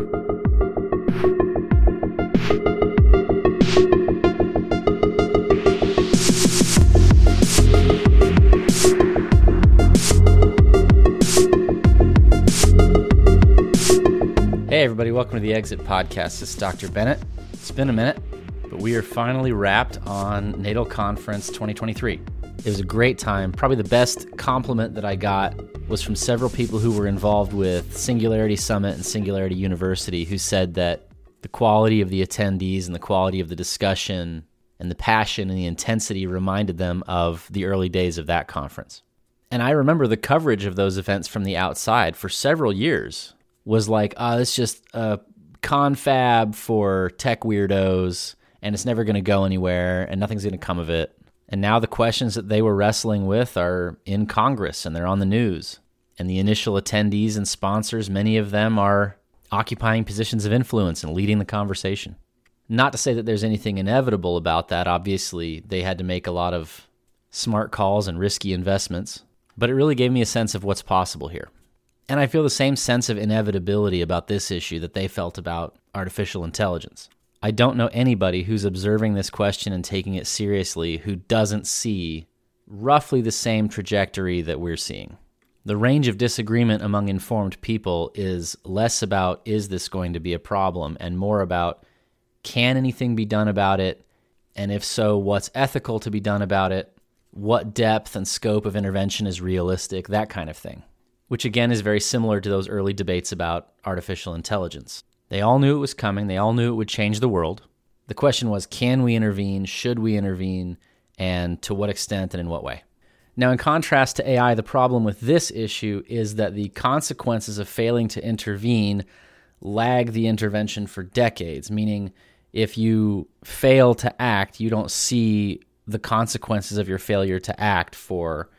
Hey, everybody, welcome to the Exit Podcast. This is Dr. Bennett. It's been a minute, but we are finally wrapped on Natal Conference 2023. It was a great time. Probably the best compliment that I got was from several people who were involved with Singularity Summit and Singularity University who said that the quality of the attendees and the quality of the discussion and the passion and the intensity reminded them of the early days of that conference. And I remember the coverage of those events from the outside for several years was like, ah, oh, it's just a confab for tech weirdos and it's never going to go anywhere and nothing's going to come of it. And now the questions that they were wrestling with are in Congress and they're on the news. And the initial attendees and sponsors, many of them are occupying positions of influence and leading the conversation. Not to say that there's anything inevitable about that. Obviously, they had to make a lot of smart calls and risky investments, but it really gave me a sense of what's possible here. And I feel the same sense of inevitability about this issue that they felt about artificial intelligence. I don't know anybody who's observing this question and taking it seriously who doesn't see roughly the same trajectory that we're seeing. The range of disagreement among informed people is less about is this going to be a problem and more about can anything be done about it? And if so, what's ethical to be done about it? What depth and scope of intervention is realistic? That kind of thing which again is very similar to those early debates about artificial intelligence. They all knew it was coming, they all knew it would change the world. The question was can we intervene? Should we intervene? And to what extent and in what way? Now, in contrast to AI, the problem with this issue is that the consequences of failing to intervene lag the intervention for decades, meaning if you fail to act, you don't see the consequences of your failure to act for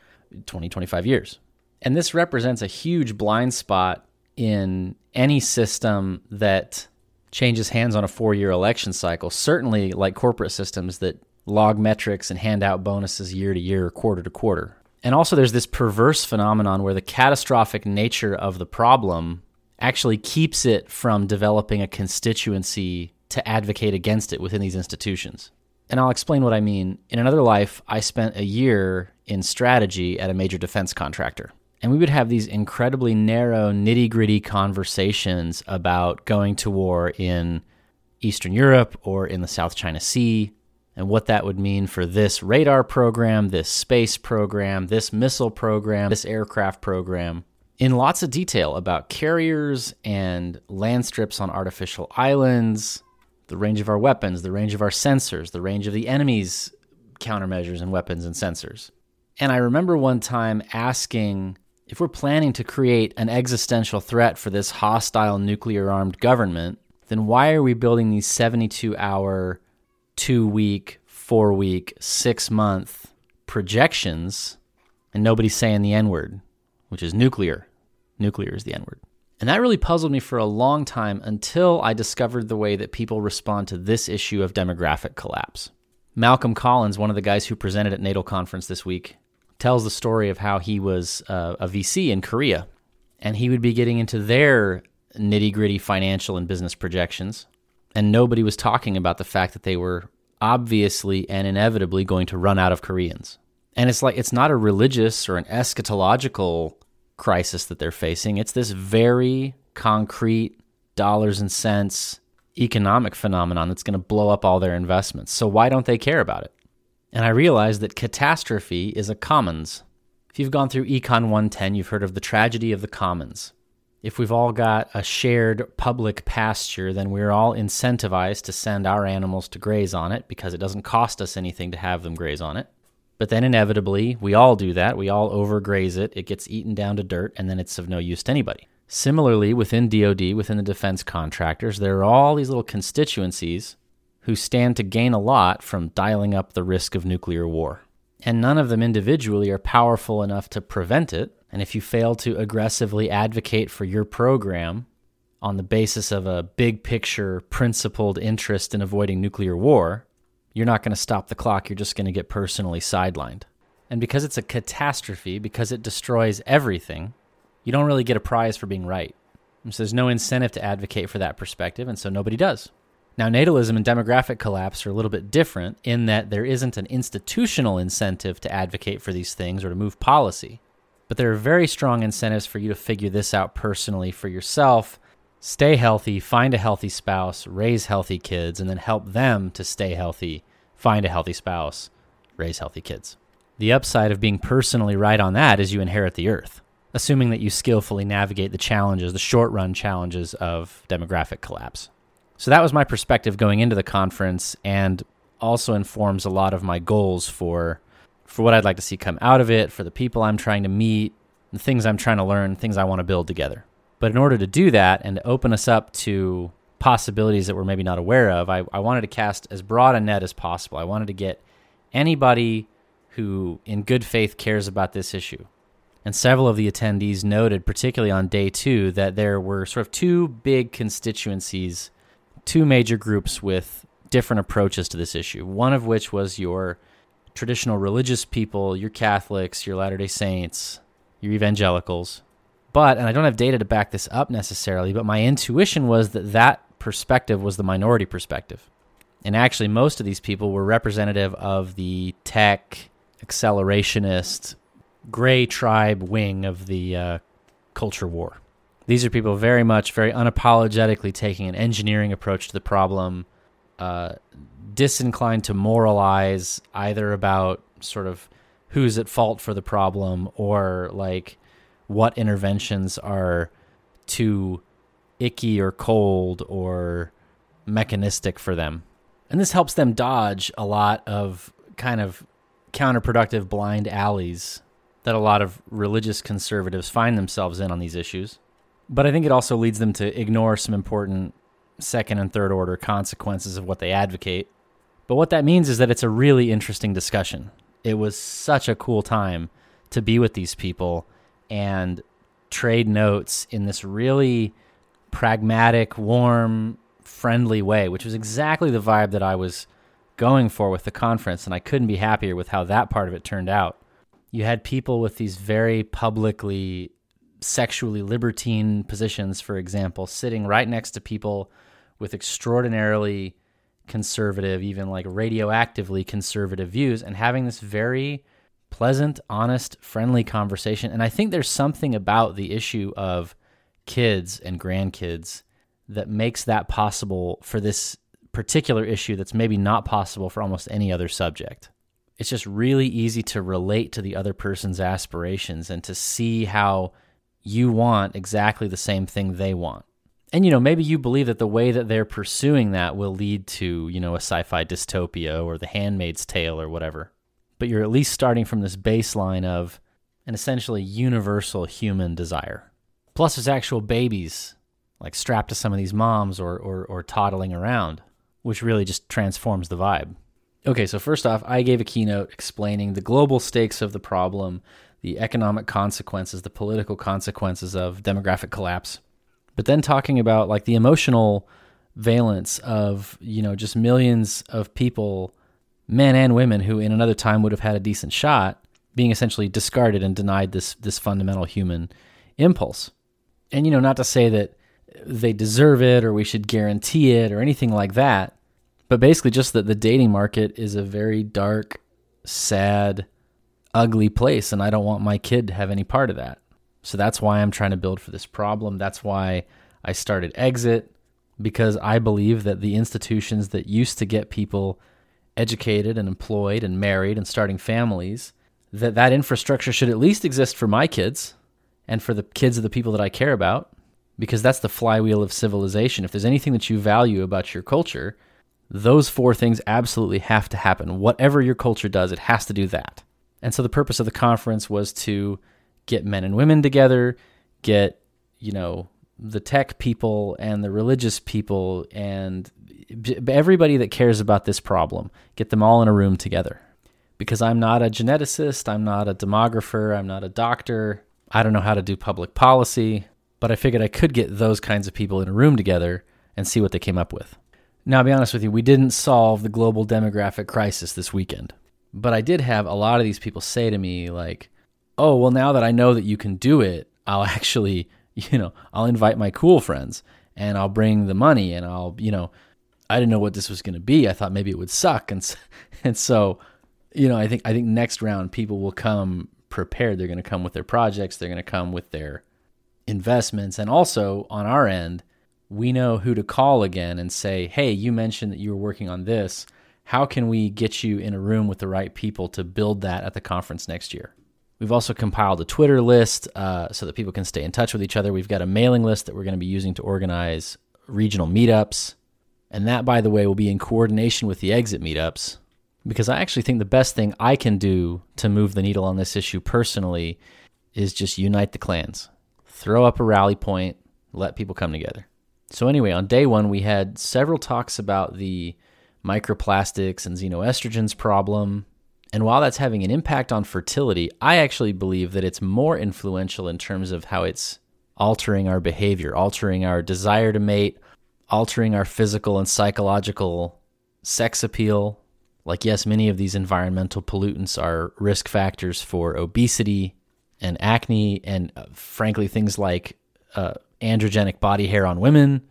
20, 25 years. And this represents a huge blind spot in any system that changes hands on a four year election cycle, certainly like corporate systems that log metrics and hand out bonuses year to year, quarter to quarter. And also, there's this perverse phenomenon where the catastrophic nature of the problem actually keeps it from developing a constituency to advocate against it within these institutions. And I'll explain what I mean. In another life, I spent a year in strategy at a major defense contractor. And we would have these incredibly narrow, nitty gritty conversations about going to war in Eastern Europe or in the South China Sea and what that would mean for this radar program, this space program, this missile program, this aircraft program, in lots of detail about carriers and land strips on artificial islands, the range of our weapons, the range of our sensors, the range of the enemy's countermeasures and weapons and sensors. And I remember one time asking if we're planning to create an existential threat for this hostile nuclear armed government, then why are we building these 72 hour, two week, four week, six month projections and nobody's saying the N word, which is nuclear? Nuclear is the N word. And that really puzzled me for a long time until I discovered the way that people respond to this issue of demographic collapse. Malcolm Collins, one of the guys who presented at Natal conference this week, tells the story of how he was uh, a VC in Korea and he would be getting into their nitty gritty financial and business projections. And nobody was talking about the fact that they were obviously and inevitably going to run out of Koreans. And it's like, it's not a religious or an eschatological crisis that they're facing. It's this very concrete dollars and cents economic phenomenon that's going to blow up all their investments. So why don't they care about it? And I realized that catastrophe is a commons. If you've gone through Econ 110, you've heard of the tragedy of the commons. If we've all got a shared public pasture, then we're all incentivized to send our animals to graze on it because it doesn't cost us anything to have them graze on it. But then inevitably, we all do that. We all overgraze it. It gets eaten down to dirt, and then it's of no use to anybody. Similarly, within DoD, within the defense contractors, there are all these little constituencies who stand to gain a lot from dialing up the risk of nuclear war. And none of them individually are powerful enough to prevent it. And if you fail to aggressively advocate for your program on the basis of a big picture, principled interest in avoiding nuclear war, you're not going to stop the clock. You're just going to get personally sidelined. And because it's a catastrophe, because it destroys everything, you don't really get a prize for being right. So there's no incentive to advocate for that perspective, and so nobody does. Now, natalism and demographic collapse are a little bit different in that there isn't an institutional incentive to advocate for these things or to move policy. But there are very strong incentives for you to figure this out personally for yourself, stay healthy, find a healthy spouse, raise healthy kids, and then help them to stay healthy, find a healthy spouse, raise healthy kids. The upside of being personally right on that is you inherit the earth, assuming that you skillfully navigate the challenges, the short run challenges of demographic collapse. So that was my perspective going into the conference and also informs a lot of my goals for for what I'd like to see come out of it, for the people I'm trying to meet, the things I'm trying to learn, things I want to build together. But in order to do that and to open us up to possibilities that we're maybe not aware of, I, I wanted to cast as broad a net as possible. I wanted to get anybody who, in good faith, cares about this issue. And several of the attendees noted, particularly on day two, that there were sort of two big constituencies two major groups with different approaches to this issue. One of which was your traditional religious people, your Catholics, your Latter day Saints, your evangelicals. But, and I don't have data to back this up necessarily, but my intuition was that that perspective was the minority perspective. And actually, most of these people were representative of the tech, accelerationist, gray tribe wing of the uh, culture war. These are people very much, very unapologetically taking an engineering approach to the problem, uh, disinclined to moralize either about sort of who's at fault for the problem or like what interventions are too icky or cold or mechanistic for them. And this helps them dodge a lot of kind of counterproductive blind alleys that a lot of religious conservatives find themselves in on these issues. But I think it also leads them to ignore some important second and third order consequences of what they advocate. But what that means is that it's a really interesting discussion. It was such a cool time to be with these people and trade notes in this really pragmatic, warm, friendly way, which was exactly the vibe that I was going for with the conference. And I couldn't be happier with how that part of it turned out. You had people with these very publicly sexually libertine positions, for example, sitting right next to people with extraordinarily conservative, even like radioactively conservative views, and having this very pleasant, honest, friendly conversation. And I think there's something about the issue of kids and grandkids that makes that possible for this particular issue that's maybe not possible for almost any other subject. It's just really easy to relate to the other person's aspirations and to see how you want exactly the same thing they want. And you know, maybe you believe that the way that they're pursuing that will lead to, you know, a sci-fi dystopia or the handmaid's tale or whatever. But you're at least starting from this baseline of an essentially universal human desire. Plus there's actual babies like strapped to some of these moms or or, or toddling around, which really just transforms the vibe. Okay, so first off, I gave a keynote explaining the global stakes of the problem the economic consequences, the political consequences of demographic collapse, but then talking about like the emotional valence of, you know, just millions of people, men and women who in another time would have had a decent shot being essentially discarded and denied this this fundamental human impulse. And you know, not to say that they deserve it or we should guarantee it or anything like that, but basically just that the dating market is a very dark, sad, ugly place and I don't want my kid to have any part of that. So that's why I'm trying to build for this problem. That's why I started Exit because I believe that the institutions that used to get people educated and employed and married and starting families that that infrastructure should at least exist for my kids and for the kids of the people that I care about because that's the flywheel of civilization. If there's anything that you value about your culture, those four things absolutely have to happen. Whatever your culture does, it has to do that. And so the purpose of the conference was to get men and women together, get, you know, the tech people and the religious people and everybody that cares about this problem, get them all in a room together. Because I'm not a geneticist, I'm not a demographer, I'm not a doctor, I don't know how to do public policy, but I figured I could get those kinds of people in a room together and see what they came up with. Now, I'll be honest with you, we didn't solve the global demographic crisis this weekend. But I did have a lot of these people say to me, like, oh, well, now that I know that you can do it, I'll actually you know, I'll invite my cool friends and I'll bring the money and I'll, you know, I didn't know what this was going to be. I thought maybe it would suck. And, and so, you know, I think, I think next round people will come prepared. They're going to come with their projects. They're going to come with their investments. And also on our end, we know who to call again and say, Hey, you mentioned that you were working on this. How can we get you in a room with the right people to build that at the conference next year? We've also compiled a Twitter list uh, so that people can stay in touch with each other. We've got a mailing list that we're going to be using to organize regional meetups. And that, by the way, will be in coordination with the exit meetups because I actually think the best thing I can do to move the needle on this issue personally is just unite the clans, throw up a rally point, let people come together. So, anyway, on day one, we had several talks about the microplastics and xenoestrogens problem. And while that's having an impact on fertility, I actually believe that it's more influential in terms of how it's altering our behavior, altering our desire to mate, altering our physical and psychological sex appeal. Like, yes, many of these environmental pollutants are risk factors for obesity and acne, and uh, frankly, things like uh, androgenic body hair on women.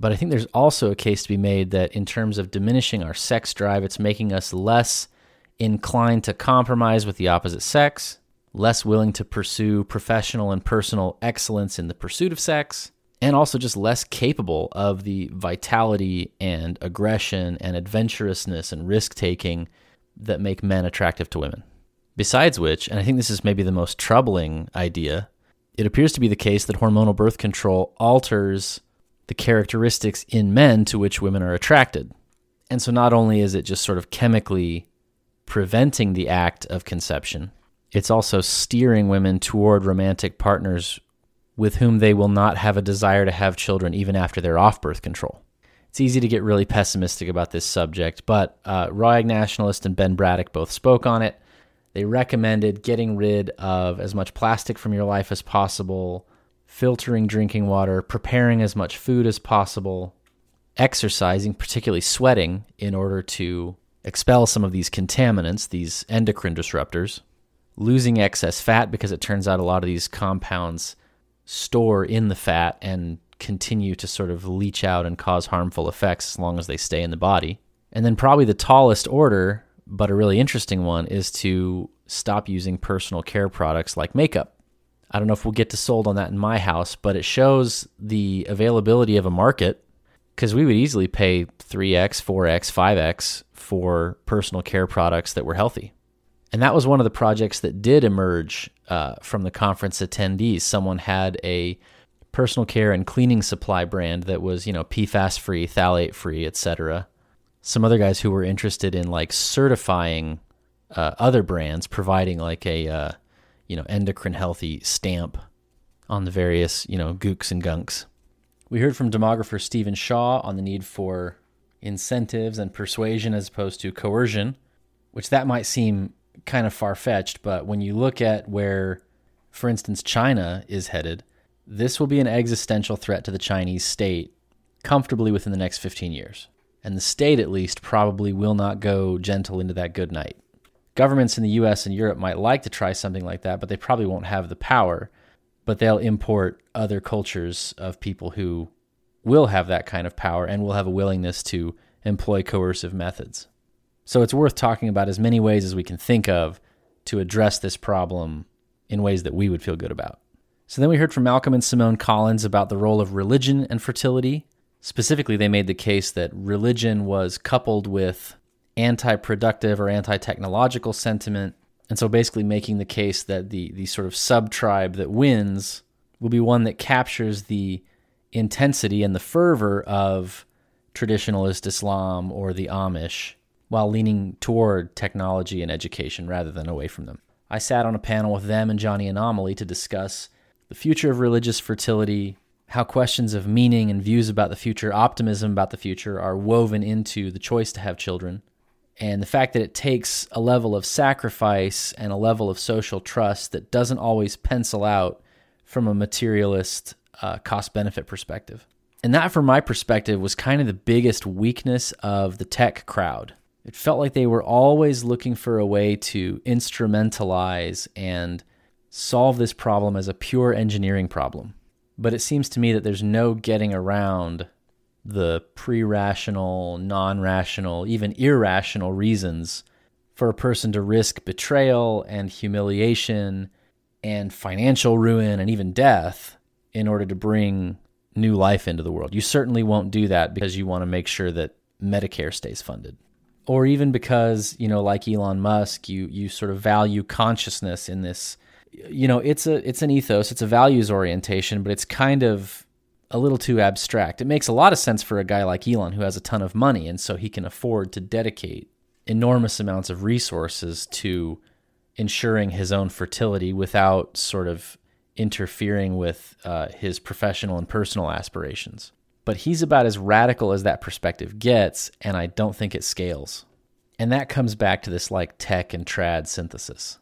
But I think there's also a case to be made that in terms of diminishing our sex drive, it's making us less inclined to compromise with the opposite sex, less willing to pursue professional and personal excellence in the pursuit of sex, and also just less capable of the vitality and aggression and adventurousness and risk taking that make men attractive to women. Besides which, and I think this is maybe the most troubling idea, it appears to be the case that hormonal birth control alters the characteristics in men to which women are attracted. And so not only is it just sort of chemically preventing the act of conception, it's also steering women toward romantic partners with whom they will not have a desire to have children even after they're off birth control. It's easy to get really pessimistic about this subject, but uh, Egg Nationalist and Ben Braddock both spoke on it. They recommended getting rid of as much plastic from your life as possible, filtering drinking water, preparing as much food as possible, exercising, particularly sweating, in order to expel some of these contaminants, these endocrine disruptors, losing excess fat because it turns out a lot of these compounds store in the fat and continue to sort of leach out and cause harmful effects as long as they stay in the body. And then, probably the tallest order, but a really interesting one, is to stop using personal care products like makeup. I don't know if we'll get to sold on that in my house, but it shows the availability of a market because we would easily pay 3x, 4x, 5x for personal care products that were healthy. And that was one of the projects that did emerge uh, from the conference attendees. Someone had a personal care and cleaning supply brand that was, you know, PFAS free, phthalate free, etc. Some other guys who were interested in like certifying uh, other brands, providing like a uh, you know endocrine healthy stamp on the various you know gooks and gunks. We heard from demographer Stephen Shaw on the need for incentives and persuasion as opposed to coercion, which that might seem kind of far fetched, but when you look at where, for instance, China is headed, this will be an existential threat to the Chinese state comfortably within the next 15 years. And the state, at least, probably will not go gentle into that good night. Governments in the US and Europe might like to try something like that, but they probably won't have the power. But they'll import other cultures of people who will have that kind of power and will have a willingness to employ coercive methods. So it's worth talking about as many ways as we can think of to address this problem in ways that we would feel good about. So then we heard from Malcolm and Simone Collins about the role of religion and fertility. Specifically, they made the case that religion was coupled with anti productive or anti technological sentiment. And so basically making the case that the, the sort of sub tribe that wins will be one that captures the intensity and the fervor of traditionalist Islam or the Amish while leaning toward technology and education rather than away from them. I sat on a panel with them and Johnny Anomaly to discuss the future of religious fertility, how questions of meaning and views about the future, optimism about the future, are woven into the choice to have children, and the fact that it takes a level of sacrifice and a level of social trust that doesn't always pencil out from a materialist uh, cost benefit perspective. And that, from my perspective, was kind of the biggest weakness of the tech crowd. It felt like they were always looking for a way to instrumentalize and solve this problem as a pure engineering problem. But it seems to me that there's no getting around the pre rational, non rational, even irrational reasons for a person to risk betrayal and humiliation and financial ruin and even death in order to bring new life into the world. You certainly won't do that because you want to make sure that Medicare stays funded. Or even because, you know, like Elon Musk, you you sort of value consciousness in this you know, it's a it's an ethos, it's a values orientation, but it's kind of a little too abstract. It makes a lot of sense for a guy like Elon who has a ton of money and so he can afford to dedicate enormous amounts of resources to ensuring his own fertility without sort of interfering with uh, his professional and personal aspirations. But he's about as radical as that perspective gets, and I don't think it scales. And that comes back to this like tech and trad synthesis.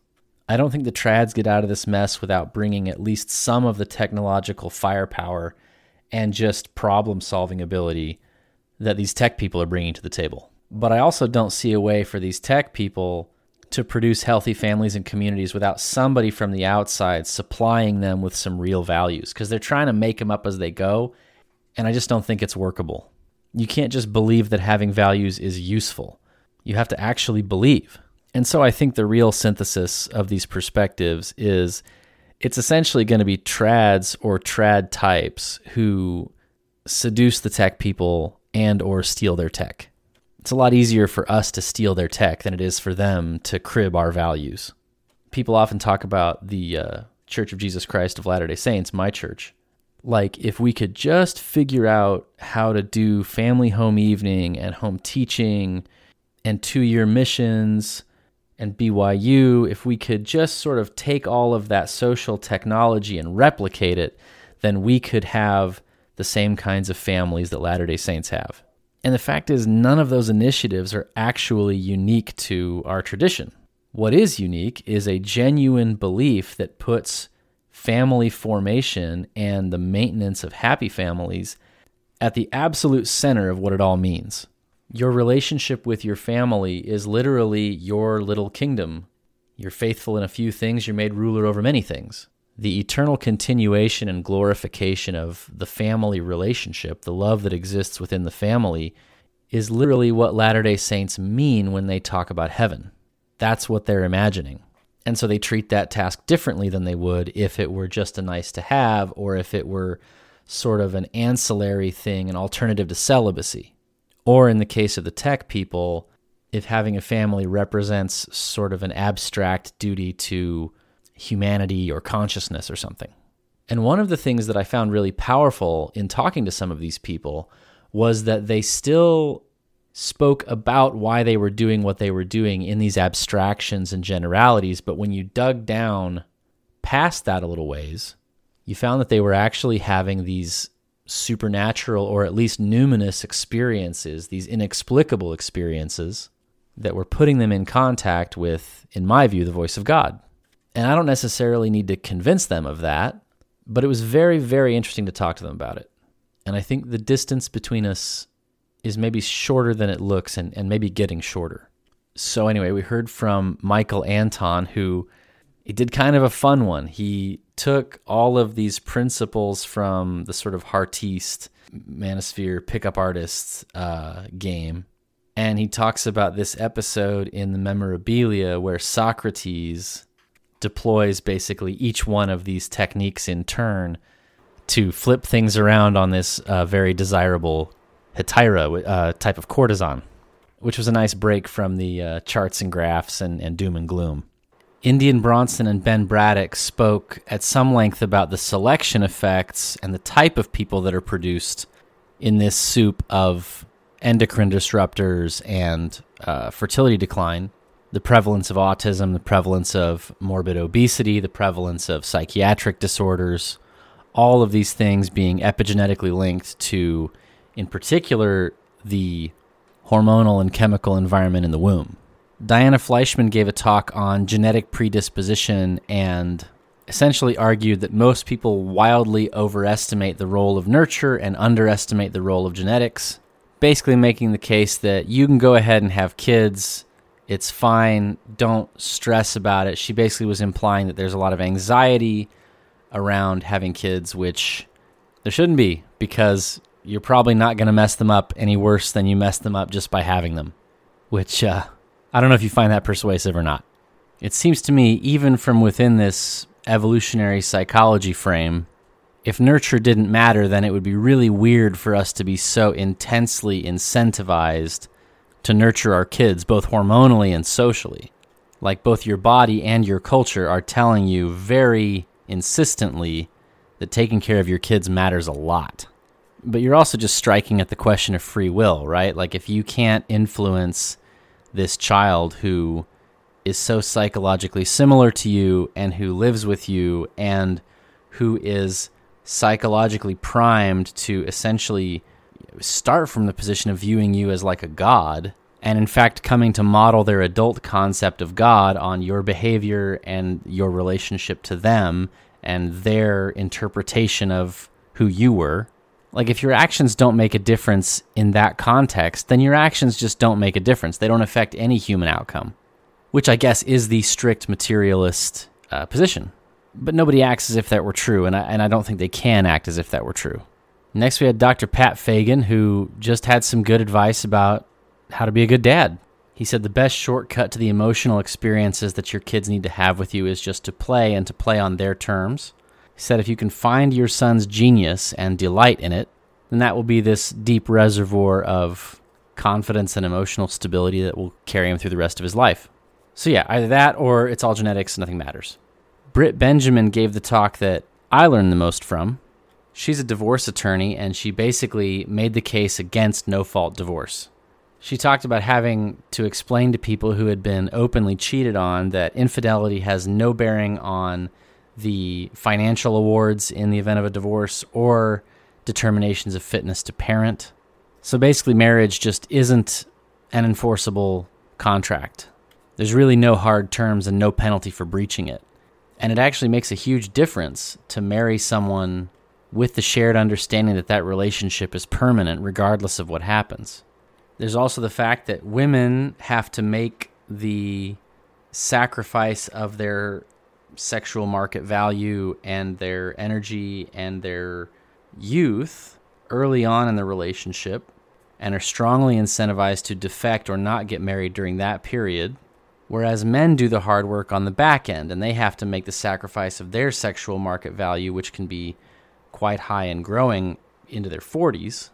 I don't think the trads get out of this mess without bringing at least some of the technological firepower and just problem solving ability that these tech people are bringing to the table. But I also don't see a way for these tech people to produce healthy families and communities without somebody from the outside supplying them with some real values because they're trying to make them up as they go. And I just don't think it's workable. You can't just believe that having values is useful, you have to actually believe. And so I think the real synthesis of these perspectives is it's essentially going to be trads or trad types who seduce the tech people and or steal their tech it's a lot easier for us to steal their tech than it is for them to crib our values. People often talk about the uh, Church of Jesus Christ of Latter day Saints, my church. Like, if we could just figure out how to do family home evening and home teaching and two year missions and BYU, if we could just sort of take all of that social technology and replicate it, then we could have the same kinds of families that Latter day Saints have. And the fact is, none of those initiatives are actually unique to our tradition. What is unique is a genuine belief that puts family formation and the maintenance of happy families at the absolute center of what it all means. Your relationship with your family is literally your little kingdom. You're faithful in a few things, you're made ruler over many things the eternal continuation and glorification of the family relationship, the love that exists within the family, is literally what Latter day Saints mean when they talk about heaven. That's what they're imagining. And so they treat that task differently than they would if it were just a nice to have or if it were sort of an ancillary thing, an alternative to celibacy. Or in the case of the tech people, if having a family represents sort of an abstract duty to humanity or consciousness or something. And one of the things that I found really powerful in talking to some of these people was that they still spoke about why they were doing what they were doing in these abstractions and generalities. But when you dug down past that a little ways, you found that they were actually having these supernatural or at least numinous experiences, these inexplicable experiences that were putting them in contact with, in my view, the voice of God. And I don't necessarily need to convince them of that, but it was very, very interesting to talk to them about it. And I think the distance between us is maybe shorter than it looks and, and maybe getting shorter. So, anyway, we heard from Michael Anton, who he did kind of a fun one. He took all of these principles from the sort of Heartiste Manosphere pickup artists uh, game, and he talks about this episode in the memorabilia where Socrates deploys basically each one of these techniques in turn to flip things around on this uh, very desirable Hetaira uh, type of courtesan, which was a nice break from the uh, charts and graphs and, and doom and gloom. Indian Bronson and Ben Braddock spoke at some length about the selection effects and the type of people that are produced in this soup of endocrine disruptors and uh, fertility decline the prevalence of autism, the prevalence of morbid obesity, the prevalence of psychiatric disorders, all of these things being epigenetically linked to, in particular, the hormonal and chemical environment in the womb. Diana Fleischman gave a talk on genetic predisposition and essentially argued that most people wildly overestimate the role of nurture and underestimate the role of genetics, basically making the case that you can go ahead and have kids it's fine. Don't stress about it. She basically was implying that there's a lot of anxiety around having kids, which There shouldn't be, because you're probably not going to mess them up any worse than you messed them up just by having them. Which, uh, I don't know if you find that persuasive or not. It seems to me, even from within this evolutionary psychology frame, if nurture didn't matter, then it would be really weird for us to be so intensely incentivized to nurture our kids, both hormonally and socially. Like both your body and your culture are telling you very insistently that taking care of your kids matters a lot. But you're also just striking at the question of free will, right? Like if you can't influence this child who is so psychologically similar to you and who lives with you and who is psychologically primed to essentially start from the position of viewing you as like a god and in fact coming to model their adult concept of god on your behavior and your relationship to them and their interpretation of who you were like if your actions don't make a difference in that context then your actions just don't make a difference they don't affect any human outcome which i guess is the strict materialist uh, position but nobody acts as if that were true, and I, and I don't think they can act as if that were true. Next, we had Dr. Pat Fagan, who just had some good advice about how to be a good dad. He said the best shortcut to the emotional experiences that your kids need to have with you is just to play and to play on their terms. He said if you can find your son's genius and delight in it, then that will be this deep reservoir of confidence and emotional stability that will carry him through the rest of his life. So, yeah, either that or it's all genetics, nothing matters. Britt Benjamin gave the talk that I learned the most from. She's a divorce attorney, and she basically made the case against no fault divorce. She talked about having to explain to people who had been openly cheated on that infidelity has no bearing on the financial awards in the event of a divorce or determinations of fitness to parent. So basically, marriage just isn't an enforceable contract. There's really no hard terms and no penalty for breaching it. And it actually makes a huge difference to marry someone with the shared understanding that that relationship is permanent regardless of what happens. There's also the fact that women have to make the sacrifice of their sexual market value and their energy and their youth early on in the relationship and are strongly incentivized to defect or not get married during that period Whereas men do the hard work on the back end and they have to make the sacrifice of their sexual market value, which can be quite high and growing into their 40s.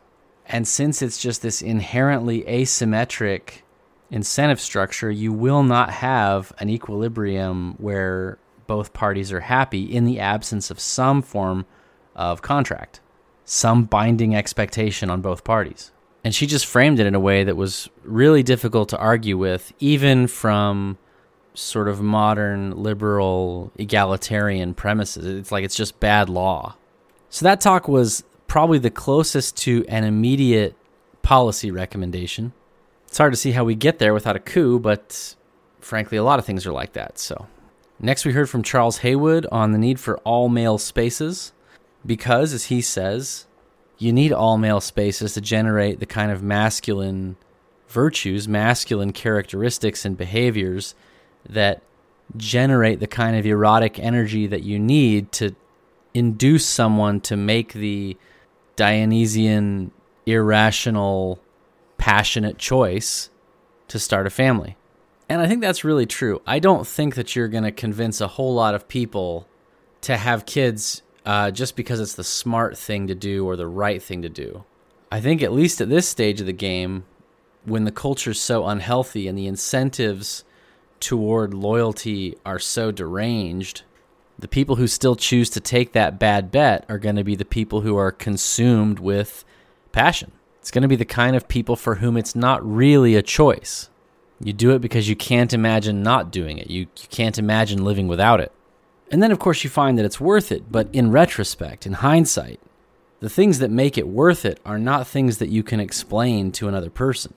And since it's just this inherently asymmetric incentive structure, you will not have an equilibrium where both parties are happy in the absence of some form of contract, some binding expectation on both parties. And she just framed it in a way that was really difficult to argue with, even from sort of modern liberal egalitarian premises. It's like it's just bad law. So that talk was probably the closest to an immediate policy recommendation. It's hard to see how we get there without a coup, but frankly, a lot of things are like that. So, next we heard from Charles Haywood on the need for all male spaces because, as he says, you need all male spaces to generate the kind of masculine virtues, masculine characteristics and behaviors that generate the kind of erotic energy that you need to induce someone to make the Dionysian, irrational, passionate choice to start a family. And I think that's really true. I don't think that you're going to convince a whole lot of people to have kids uh, just because it's the smart thing to do or the right thing to do. I think, at least at this stage of the game, when the culture's so unhealthy and the incentives toward loyalty are so deranged, the people who still choose to take that bad bet are going to be the people who are consumed with passion. It's going to be the kind of people for whom it's not really a choice. You do it because you can't imagine not doing it. You, you can't imagine living without it. And then, of course, you find that it's worth it. But in retrospect, in hindsight, the things that make it worth it are not things that you can explain to another person,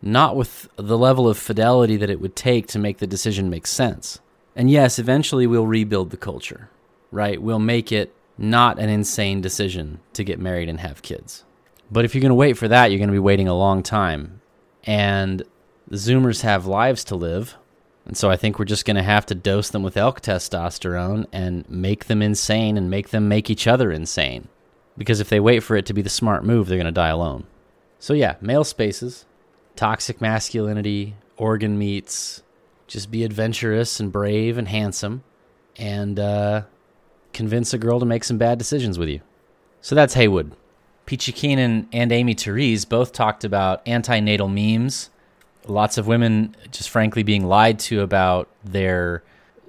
not with the level of fidelity that it would take to make the decision make sense. And yes, eventually we'll rebuild the culture, right? We'll make it not an insane decision to get married and have kids. But if you're going to wait for that, you're going to be waiting a long time. And the Zoomers have lives to live, and so I think we're just going to have to dose them with elk testosterone and make them insane and make them make each other insane. Because if they wait for it to be the smart move, they're going to die alone. So, yeah, male spaces, toxic masculinity, organ meats, just be adventurous and brave and handsome, and uh, convince a girl to make some bad decisions with you. So that's Haywood. Peachy Keenan and Amy Therese both talked about antinatal memes. Lots of women just frankly being lied to about their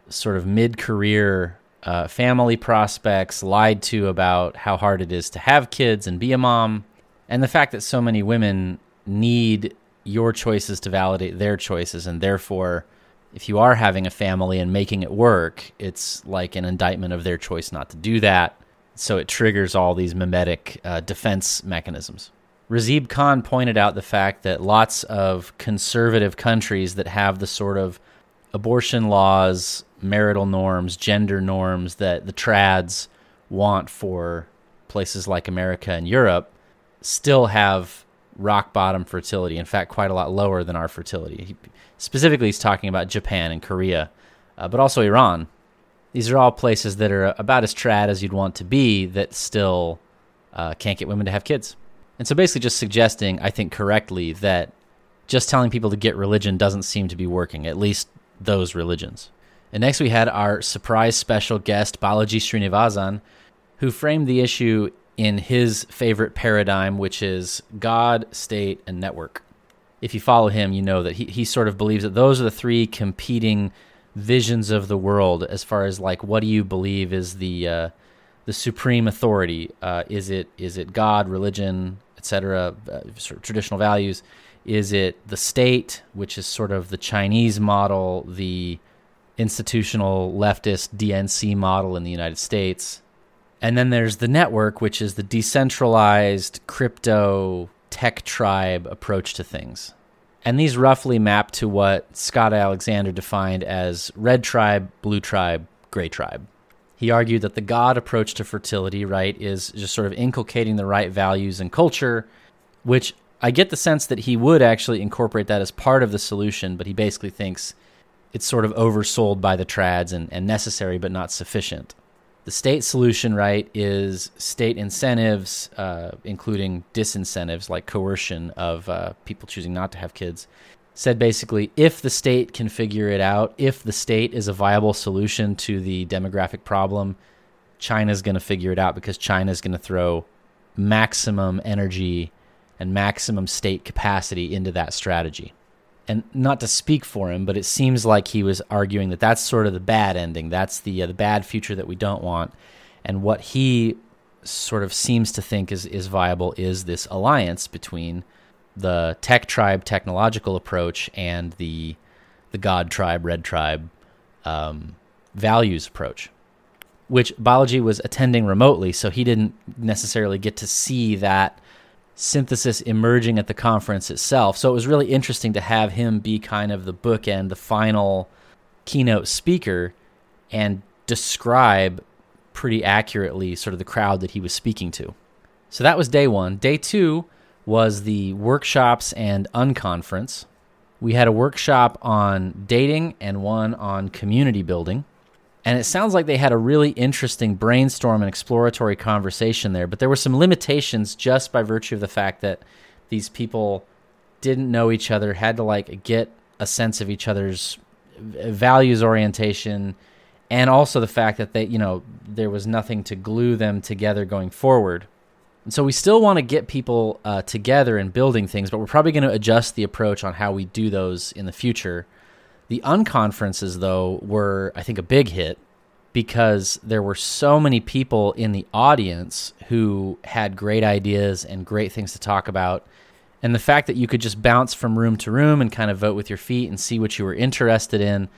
sort of mid career uh, family prospects, lied to about how hard it is to have kids and be a mom, and the fact that so many women need your choices to validate their choices, and therefore, if you are having a family and making it work, it's like an indictment of their choice not to do that. So it triggers all these mimetic uh, defense mechanisms. Razib Khan pointed out the fact that lots of conservative countries that have the sort of abortion laws, marital norms, gender norms that the trads want for places like America and Europe still have rock bottom fertility. In fact, quite a lot lower than our fertility. He, specifically, he's talking about Japan and Korea, uh, but also Iran. These are all places that are about as trad as you'd want to be that still uh, can't get women to have kids. And so basically, just suggesting, I think correctly, that just telling people to get religion doesn't seem to be working, at least those religions. And next we had our surprise special guest, Balaji Srinivasan, who framed the issue in his favorite paradigm, which is God, state, and network. If you follow him, you know that he, he sort of believes that those are the three competing visions of the world as far as like what do you believe is the uh, the supreme authority? Uh, is it is it God, religion, etc., uh, sort of traditional values? Is it the state, which is sort of the Chinese model, the institutional leftist DNC model in the United States? And then there's the network, which is the decentralized crypto tech tribe approach to things. And these roughly map to what Scott Alexander defined as red tribe, blue tribe, gray tribe. He argued that the God approach to fertility, right, is just sort of inculcating the right values and culture, which I get the sense that he would actually incorporate that as part of the solution, but he basically thinks it's sort of oversold by the trads and, and necessary but not sufficient. The state solution, right, is state incentives, uh, including disincentives like coercion of uh, people choosing not to have kids. Said basically, if the state can figure it out, if the state is a viable solution to the demographic problem, China's going to figure it out because China's going to throw maximum energy and maximum state capacity into that strategy. And not to speak for him, but it seems like he was arguing that that's sort of the bad ending. That's the uh, the bad future that we don't want. And what he sort of seems to think is is viable is this alliance between the tech tribe technological approach and the the God tribe red tribe um, values approach, which Balaji was attending remotely, so he didn't necessarily get to see that synthesis emerging at the conference itself. So it was really interesting to have him be kind of the bookend, the final keynote speaker, and describe pretty accurately sort of the crowd that he was speaking to. So that was day one. Day two was the workshops and unconference. We had a workshop on dating and one on community building. And it sounds like they had a really interesting brainstorm and exploratory conversation there, but there were some limitations just by virtue of the fact that these people didn't know each other, had to like get a sense of each other's values orientation and also the fact that they, you know, there was nothing to glue them together going forward. And so we still want to get people uh, together and building things, but we're probably going to adjust the approach on how we do those in the future. The unconferences, though, were, I think, a big hit because there were so many people in the audience who had great ideas and great things to talk about. And the fact that you could just bounce from room to room and kind of vote with your feet and see what you were interested in,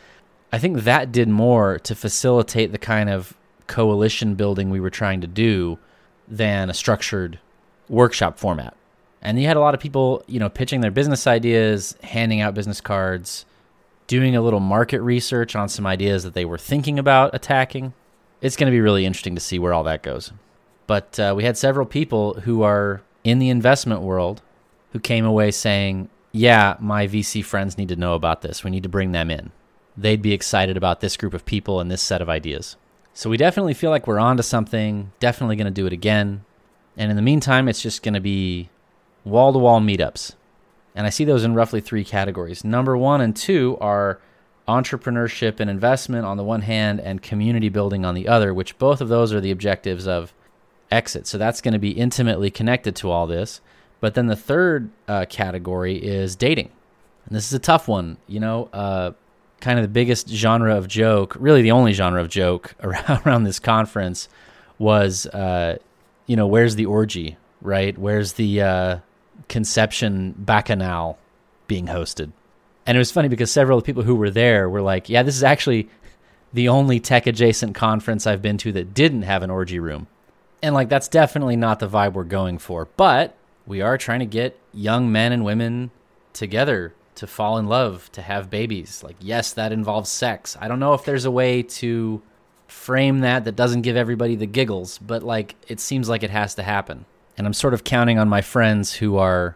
I think that did more to facilitate the kind of coalition building we were trying to do than a structured workshop format. And you had a lot of people, you know, pitching their business ideas, handing out business cards, doing a little market research on some ideas that they were thinking about attacking. It's going to be really interesting to see where all that goes. But uh, we had several people who are in the investment world who came away saying, Yeah, my VC friends need to know about this. We need to bring them in. They'd be excited about this group of people and this set of ideas. So we definitely feel like we're onto something, definitely going to do it again. And in the meantime, it's just going to be wall to wall meetups. And I see those in roughly three categories. Number one and two are entrepreneurship and investment on the one hand, and community building on the other, which both of those are the objectives of exit. So that's going to be intimately connected to all this. But then the third uh, category is dating. And this is a tough one. You know, uh, kind of the biggest genre of joke, really the only genre of joke around, this conference was, uh, you know, where's the orgy, right? Where's the uh, conception bacchanal being hosted? And it was funny because several of the people who were there were like, yeah, this is actually the only tech adjacent conference I've been to that didn't have an orgy room. And like, that's definitely not the vibe we're going for. But we are trying to get young men and women together to fall in love, to have babies. Like, yes, that involves sex. I don't know if there's a way to frame that that doesn't give everybody the giggles, but like, it seems like it has to happen. And I'm sort of counting on my friends who are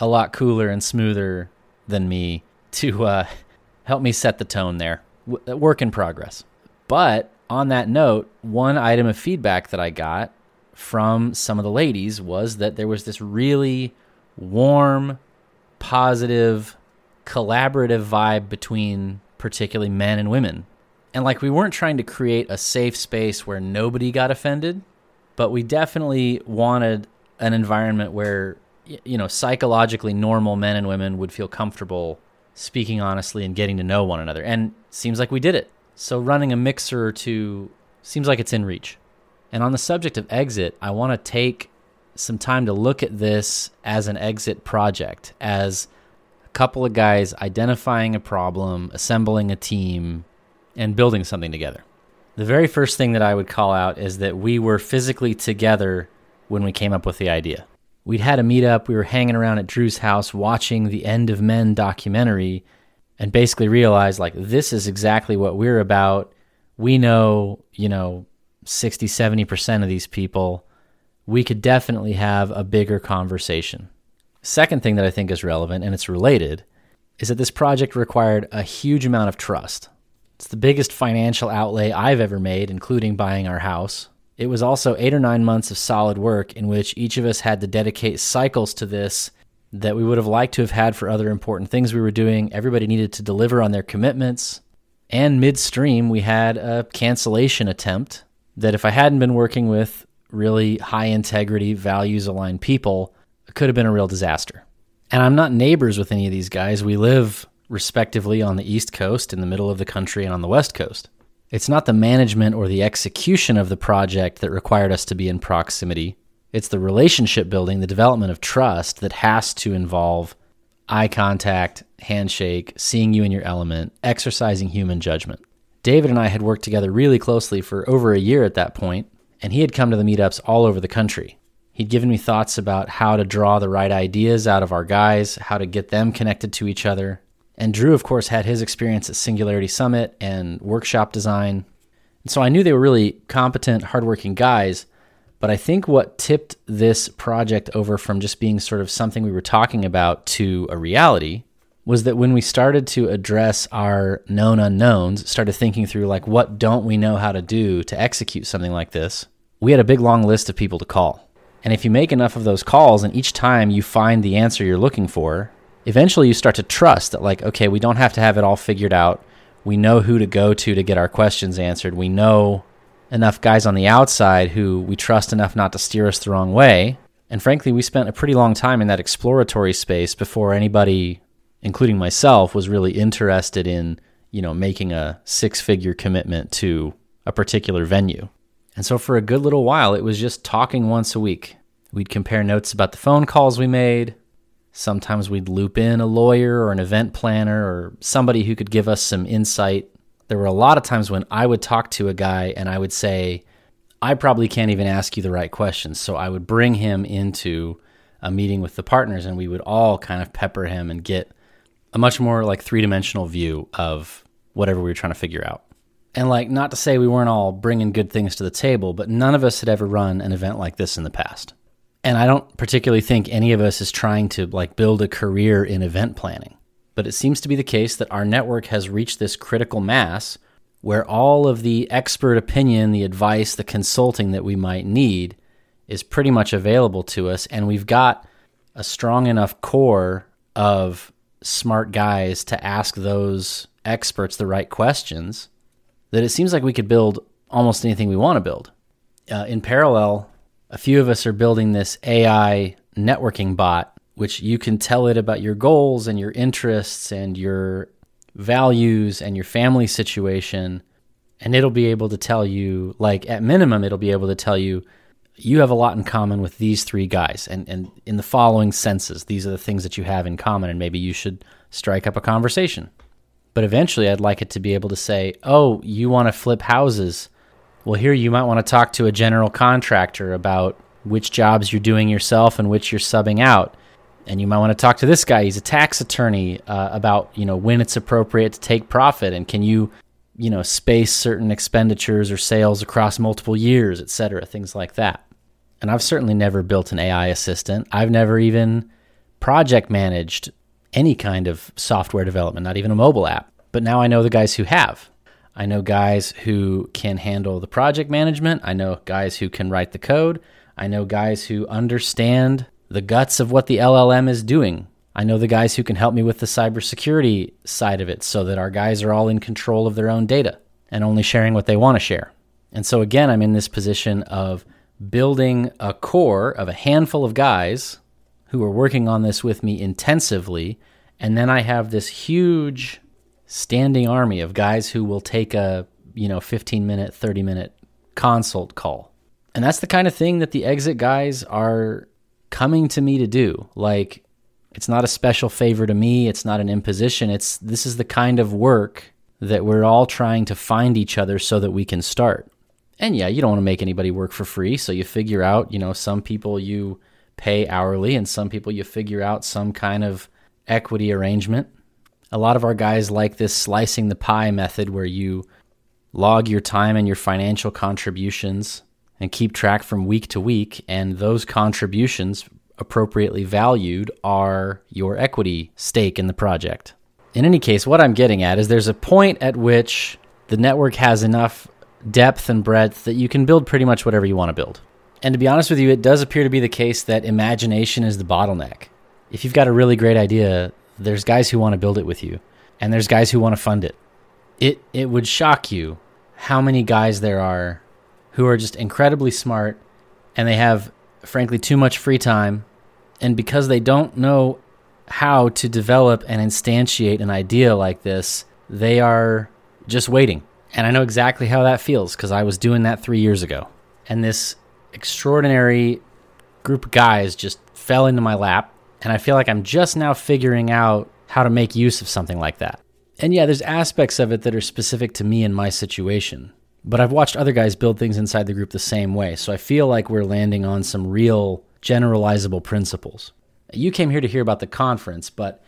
a lot cooler and smoother than me to uh, help me set the tone there. W- work in progress. But on that note, one item of feedback that I got from some of the ladies was that there was this really warm, positive, collaborative vibe between particularly men and women. And like we weren't trying to create a safe space where nobody got offended, but we definitely wanted an environment where you know psychologically normal men and women would feel comfortable speaking honestly and getting to know one another. And seems like we did it. So running a mixer to seems like it's in reach. And on the subject of exit, I want to take some time to look at this as an exit project, as couple of guys identifying a problem, assembling a team, and building something together. The very first thing that I would call out is that we were physically together when we came up with the idea we'd had a meetup. We were hanging around at Drew's house watching the End of Men documentary and basically realized like this is exactly what we're about. We know, you know, 60, 70% of these people. We could definitely have a bigger conversation. Second thing that I think is relevant and it's related is that this project required a huge amount of trust. It's the biggest financial outlay I've ever made, including buying our house. It was also eight or nine months of solid work in which each of us had to dedicate cycles to this that we would have liked to have had for other important things we were doing. Everybody needed to deliver on their commitments. And midstream, we had a cancellation attempt that if I hadn't been working with really high integrity, values aligned people, could have been a real disaster. And I'm not neighbors with any of these guys. We live respectively on the East Coast, in the middle of the country, and on the West Coast. It's not the management or the execution of the project that required us to be in proximity. It's the relationship building, the development of trust that has to involve eye contact, handshake, seeing you in your element, exercising human judgment. David and I had worked together really closely for over a year at that point, and he had come to the meetups all over the country. He'd given me thoughts about how to draw the right ideas out of our guys, how to get them connected to each other, and Drew, of course, had his experience at Singularity Summit and workshop design. And so I knew they were really competent, hardworking guys. But I think what tipped this project over from just being sort of something we were talking about to a reality was that when we started to address our known unknowns, started thinking through like what don't we know how to do to execute something like this, we had a big long list of people to call. And if you make enough of those calls and each time you find the answer you're looking for, eventually you start to trust that like okay we don't have to have it all figured out. We know who to go to to get our questions answered. We know enough guys on the outside who we trust enough not to steer us the wrong way. And frankly we spent a pretty long time in that exploratory space before anybody including myself was really interested in you know making a six figure commitment to a particular venue and so for a good little while it was just talking once a week we'd compare notes about the phone calls we made Sometimes we'd loop in a lawyer or an event planner or somebody who could give us some insight. There were a lot of times when I would talk to a guy and I would say, I probably can't even ask you the right questions. So I would bring him into a meeting with the partners and we would all kind of pepper him and get a much more like three dimensional view of whatever we were trying to figure out. And like, not to say we weren't all bringing good things to the table, but none of us had ever run an event like this in the past. And I don't particularly think any of us is trying to like build a career in event planning. But it seems to be the case that our network has reached this critical mass where all of the expert opinion, the advice, the consulting that we might need is pretty much available to us, and we've got a strong enough core of smart guys to ask those experts the right questions that it seems like we could build almost anything we want to build. Uh, in parallel, a few of us are building this AI networking bot, which you can tell it about your goals and your interests and your values and your family situation. And it'll be able to tell you, like, at minimum, it'll be able to tell you, you have a lot in common with these three guys. And, and in the following senses, these are the things that you have in common. And maybe you should strike up a conversation. But eventually, I'd like it to be able to say, oh, you want to flip houses. Well, here you might want to talk to a general contractor about which jobs you're doing yourself and which you're subbing out. And you might want to talk to this guy. He's a tax attorney uh, about you know when it's appropriate to take profit and can you you know space certain expenditures or sales across multiple years, et cetera, things like that. And I've certainly never built an AI assistant. I've never even project managed any kind of software development, not even a mobile app. But now I know the guys who have. I know guys who can handle the project management. I know guys who can write the code. I know guys who understand the guts of what the LLM is doing. I know the guys who can help me with the cybersecurity side of it so that our guys are all in control of their own data and only sharing what they want to share. And so, again, I'm in this position of building a core of a handful of guys who are working on this with me intensively. And then I have this huge standing army of guys who will take a, you know, 15 minute, 30 minute consult call. And that's the kind of thing that the exit guys are coming to me to do. Like, it's not a special favor to me, it's not an imposition. It's this is the kind of work that we're all trying to find each other so that we can start. And yeah, you don't want to make anybody work for free, so you figure out, you know, some people you pay hourly and some people you figure out some kind of equity arrangement. A lot of our guys like this slicing the pie method where you log your time and your financial contributions and keep track from week to week. And those contributions, appropriately valued, are your equity stake in the project. In any case, what I'm getting at is there's a point at which the network has enough depth and breadth that you can build pretty much whatever you want to build. And to be honest with you, it does appear to be the case that imagination is the bottleneck. If you've got a really great idea, there's guys who want to build it with you, and there's guys who want to fund it. It it would shock you how many guys there are who are just incredibly smart and they have frankly too much free time and because they don't know how to develop and instantiate an idea like this, they are just waiting. And I know exactly how that feels because I was doing that three years ago. And this extraordinary group of guys just fell into my lap. And I feel like I'm just now figuring out how to make use of something like that. And yeah, there's aspects of it that are specific to me and my situation. But I've watched other guys build things inside the group the same way. So I feel like we're landing on some real generalizable principles. You came here to hear about the conference, but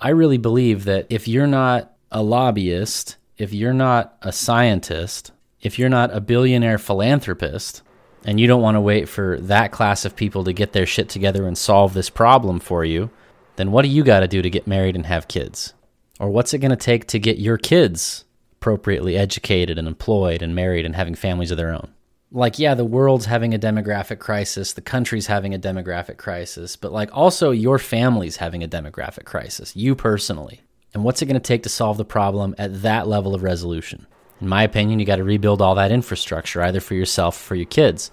I really believe that if you're not a lobbyist, if you're not a scientist, if you're not a billionaire philanthropist, and you don't want to wait for that class of people to get their shit together and solve this problem for you, then what do you got to do to get married and have kids? Or what's it going to take to get your kids appropriately educated and employed and married and having families of their own. Like, yeah, the world's having a demographic crisis, the country's having a demographic crisis, but like also your family's having a demographic crisis, you personally. And what's it going to take to solve the problem at that level of resolution? In my opinion, you got to rebuild all that infrastructure, either for yourself or for your kids,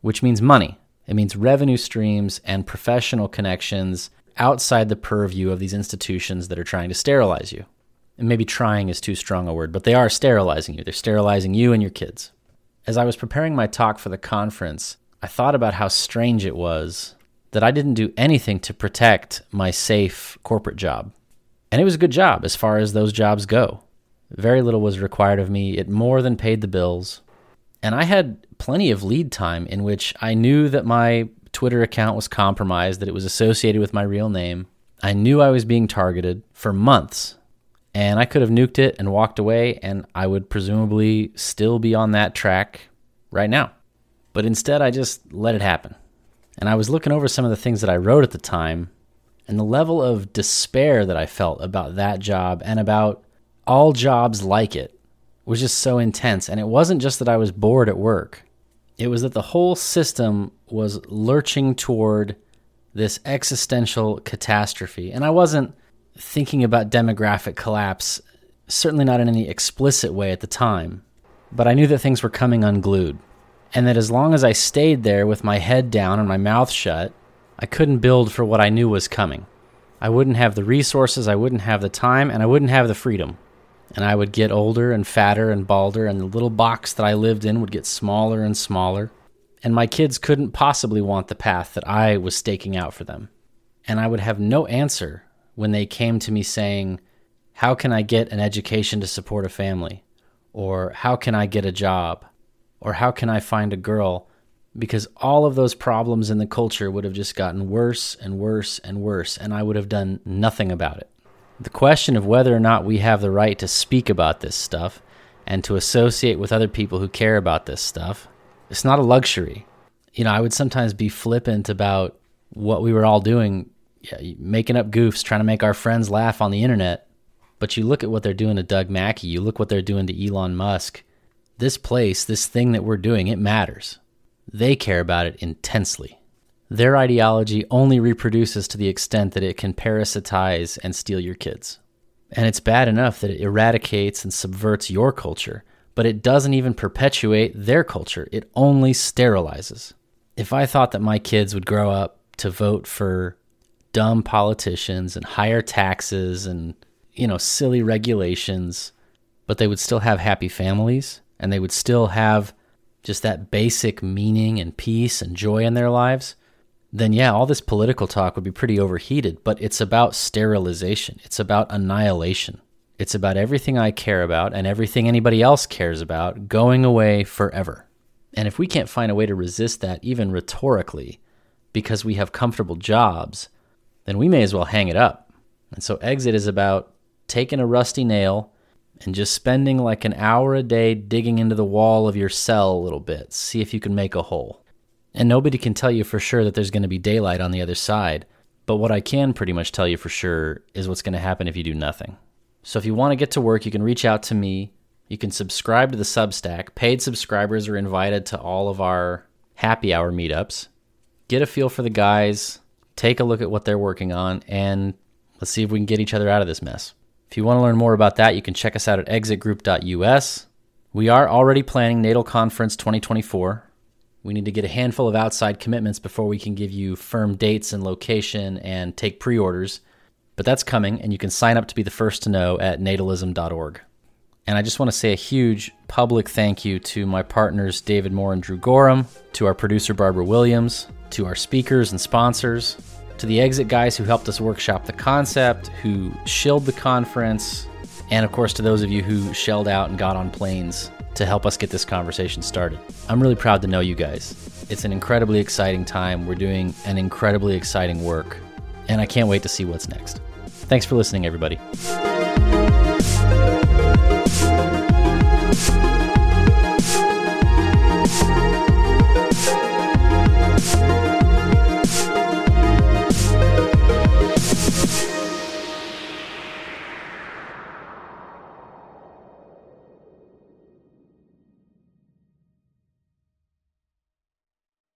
which means money. It means revenue streams and professional connections outside the purview of these institutions that are trying to sterilize you and maybe trying is too strong a word, but they are sterilizing you. They're sterilizing you and your kids. As I was preparing my talk for the conference, I thought about how strange it was that I didn't do anything to protect my safe corporate job. And it was a good job as far as those jobs go. Very little was required of me, it more than paid the bills. And I had plenty of lead time in which I knew that my Twitter account was compromised, that it was associated with my real name. I knew I was being targeted for months and I could have nuked it and walked away, and I would presumably still be on that track right now. But instead, I just let it happen. And I was looking over some of the things that I wrote at the time, and the level of despair that I felt about that job and about all jobs like it was just so intense. And it wasn't just that I was bored at work, It was that the whole system was lurching toward this existential catastrophe. And I wasn't thinking about demographic collapse, certainly not in any explicit way at the time, but I knew that things were coming unglued. And that as long as I stayed there with my head down and my mouth shut, I couldn't build for what I knew was coming. I wouldn't have the resources, I wouldn't have the time, and I wouldn't have the freedom. And I would get older and fatter and balder, and the little box that I lived in would get smaller and smaller. And my kids couldn't possibly want the path that I was staking out for them. And I would have no answer when they came to me saying, How can I get an education to support a family? Or how can I get a job? Or how can I find a girl? Because all of those problems in the culture would have just gotten worse and worse and worse, and I would have done nothing about it. The question of whether or not we have the right to speak about this stuff and to associate with other people who care about this stuff, it's not a luxury. You know, I would sometimes be flippant about what we were all doing, making up goofs, trying to make our friends laugh on the internet. But you look at what they're doing to Doug Mackey, you look what they're doing to Elon Musk. This place, this thing that we're doing, it matters. They care about it intensely. Their ideology only reproduces to the extent that it can parasitize and steal your kids. And it's bad enough that it eradicates and subverts your culture, but it doesn't even perpetuate their culture. It only sterilizes. If I thought that my kids would grow up to vote for dumb politicians and higher taxes and, you know, silly regulations, but they would still have happy families and they would still have just that basic meaning and peace and joy in their lives, then yeah, all this political talk would be pretty overheated, but it's about sterilization. It's about annihilation. It's about everything I care about and everything anybody else cares about going away forever. And if we can't find a way to resist that, even rhetorically, because we have comfortable jobs, then we may as well hang it up. And so, exit is about taking a rusty nail and just spending like an hour a day digging into the wall of your cell a little bit, see if you can make a hole. And nobody can tell you for sure that there's going to be daylight on the other side. But what I can pretty much tell you for sure is what's going to happen if you do nothing. So if you want to get to work, you can reach out to me. You can subscribe to the Substack. Paid subscribers are invited to all of our happy hour meetups. Get a feel for the guys, take a look at what they're working on, and let's see if we can get each other out of this mess. If you want to learn more about that, you can check us out at exitgroup.us. We are already planning Natal Conference 2024. We need to get a handful of outside commitments before we can give you firm dates and location and take pre orders. But that's coming, and you can sign up to be the first to know at natalism.org. And I just want to say a huge public thank you to my partners, David Moore and Drew Gorham, to our producer, Barbara Williams, to our speakers and sponsors, to the exit guys who helped us workshop the concept, who shilled the conference, and of course to those of you who shelled out and got on planes to help us get this conversation started. I'm really proud to know you guys. It's an incredibly exciting time. We're doing an incredibly exciting work, and I can't wait to see what's next. Thanks for listening, everybody.